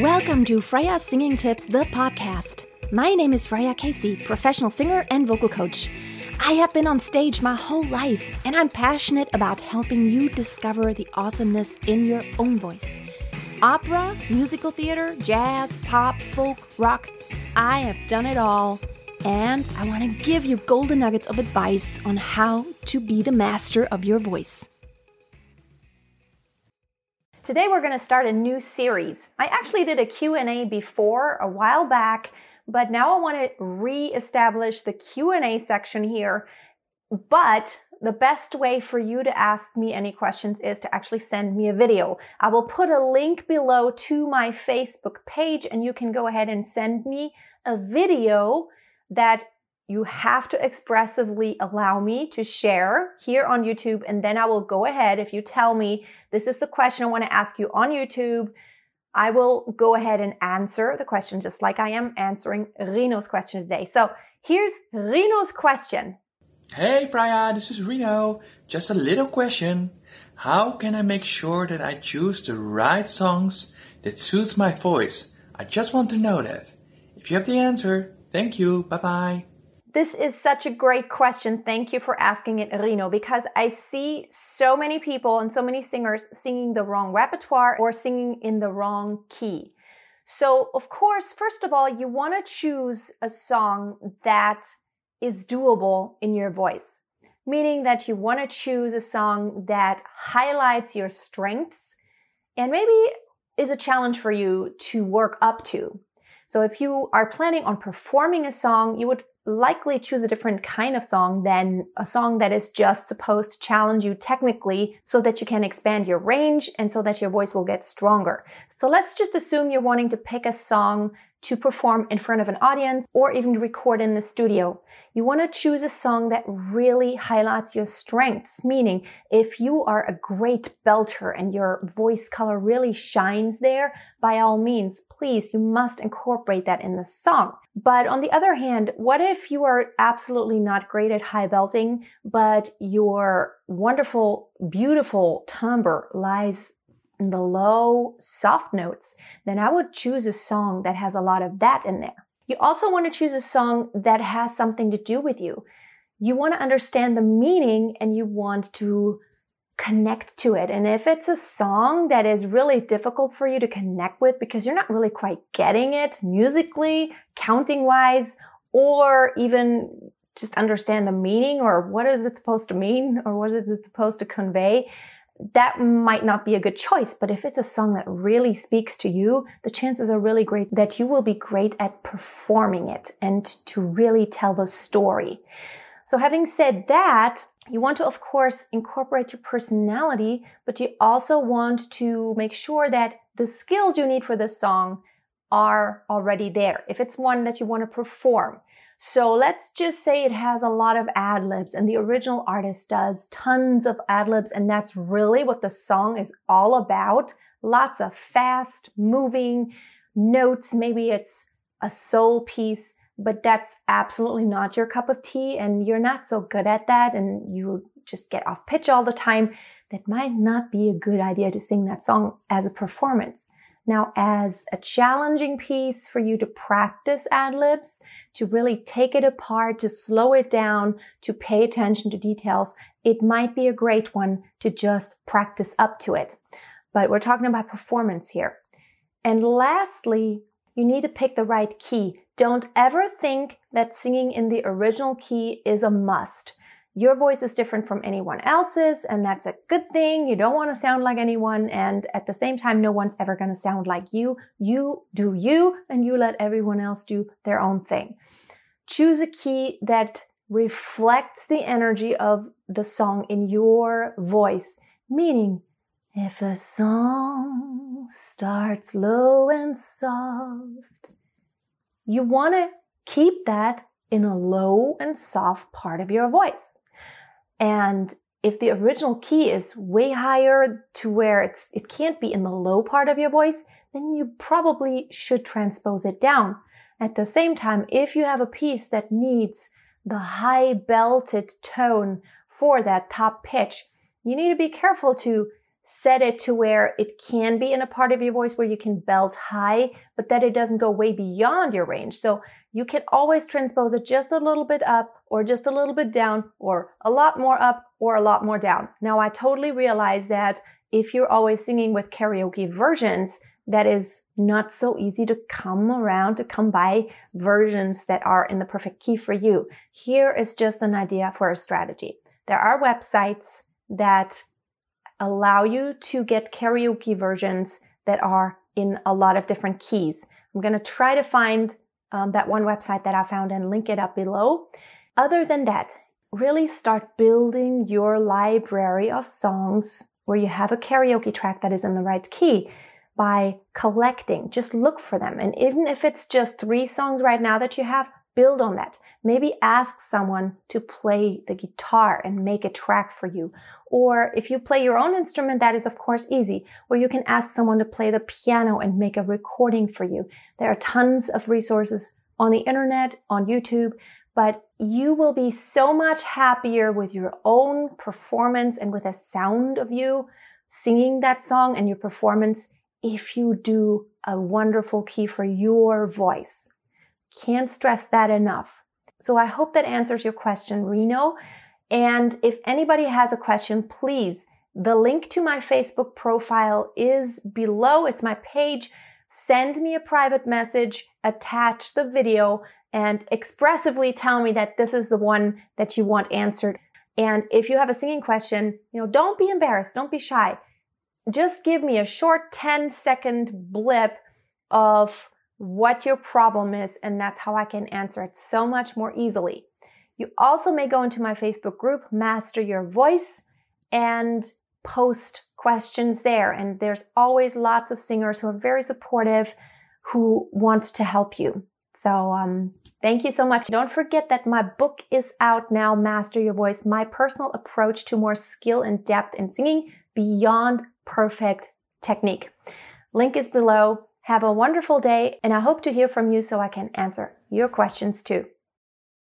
Welcome to Freya Singing Tips, the podcast. My name is Freya Casey, professional singer and vocal coach. I have been on stage my whole life, and I'm passionate about helping you discover the awesomeness in your own voice. Opera, musical theater, jazz, pop, folk, rock I have done it all, and I want to give you golden nuggets of advice on how to be the master of your voice. Today we're going to start a new series. I actually did a Q&A before a while back, but now I want to re-establish the Q&A section here. But the best way for you to ask me any questions is to actually send me a video. I will put a link below to my Facebook page and you can go ahead and send me a video that you have to expressively allow me to share here on YouTube. And then I will go ahead. If you tell me this is the question I want to ask you on YouTube, I will go ahead and answer the question just like I am answering Reno's question today. So here's Reno's question. Hey Freya, this is Reno. Just a little question. How can I make sure that I choose the right songs that suits my voice? I just want to know that. If you have the answer, thank you. Bye bye. This is such a great question. Thank you for asking it, Reno, because I see so many people and so many singers singing the wrong repertoire or singing in the wrong key. So, of course, first of all, you want to choose a song that is doable in your voice, meaning that you want to choose a song that highlights your strengths and maybe is a challenge for you to work up to. So if you are planning on performing a song, you would likely choose a different kind of song than a song that is just supposed to challenge you technically so that you can expand your range and so that your voice will get stronger. So let's just assume you're wanting to pick a song to perform in front of an audience or even record in the studio. You want to choose a song that really highlights your strengths, meaning if you are a great belter and your voice color really shines there, by all means, please, you must incorporate that in the song. But on the other hand, what if you are absolutely not great at high belting, but your wonderful, beautiful timbre lies in the low, soft notes? Then I would choose a song that has a lot of that in there. You also want to choose a song that has something to do with you. You want to understand the meaning and you want to connect to it. And if it's a song that is really difficult for you to connect with because you're not really quite getting it musically, counting wise, or even just understand the meaning or what is it supposed to mean or what is it supposed to convey, that might not be a good choice. But if it's a song that really speaks to you, the chances are really great that you will be great at performing it and to really tell the story. So having said that, you want to, of course, incorporate your personality, but you also want to make sure that the skills you need for this song are already there. If it's one that you want to perform. So let's just say it has a lot of ad libs and the original artist does tons of ad libs and that's really what the song is all about. Lots of fast moving notes. Maybe it's a soul piece but that's absolutely not your cup of tea and you're not so good at that and you just get off pitch all the time, that might not be a good idea to sing that song as a performance. Now, as a challenging piece for you to practice ad libs, to really take it apart, to slow it down, to pay attention to details, it might be a great one to just practice up to it. But we're talking about performance here. And lastly, you need to pick the right key. Don't ever think that singing in the original key is a must. Your voice is different from anyone else's, and that's a good thing. You don't want to sound like anyone, and at the same time, no one's ever going to sound like you. You do you, and you let everyone else do their own thing. Choose a key that reflects the energy of the song in your voice, meaning if a song starts low and soft, you want to keep that in a low and soft part of your voice. And if the original key is way higher to where it's it can't be in the low part of your voice, then you probably should transpose it down. At the same time, if you have a piece that needs the high belted tone for that top pitch, you need to be careful to set it to where it can be in a part of your voice where you can belt high, but that it doesn't go way beyond your range. So you can always transpose it just a little bit up or just a little bit down or a lot more up or a lot more down. Now I totally realize that if you're always singing with karaoke versions, that is not so easy to come around to come by versions that are in the perfect key for you. Here is just an idea for a strategy. There are websites that allow you to get karaoke versions that are in a lot of different keys. I'm going to try to find um, that one website that I found and link it up below. Other than that, really start building your library of songs where you have a karaoke track that is in the right key by collecting. Just look for them. And even if it's just three songs right now that you have, build on that. Maybe ask someone to play the guitar and make a track for you. Or if you play your own instrument, that is of course easy. Or you can ask someone to play the piano and make a recording for you. There are tons of resources on the internet, on YouTube, but you will be so much happier with your own performance and with the sound of you singing that song and your performance if you do a wonderful key for your voice. Can't stress that enough. So I hope that answers your question, Reno. And if anybody has a question, please, the link to my Facebook profile is below. It's my page. Send me a private message, attach the video, and expressively tell me that this is the one that you want answered. And if you have a singing question, you know, don't be embarrassed, don't be shy. Just give me a short 10 second blip of what your problem is, and that's how I can answer it so much more easily. You also may go into my Facebook group, Master Your Voice, and post questions there. And there's always lots of singers who are very supportive who want to help you. So, um, thank you so much. Don't forget that my book is out now, Master Your Voice, my personal approach to more skill and depth in singing beyond perfect technique. Link is below. Have a wonderful day, and I hope to hear from you so I can answer your questions too.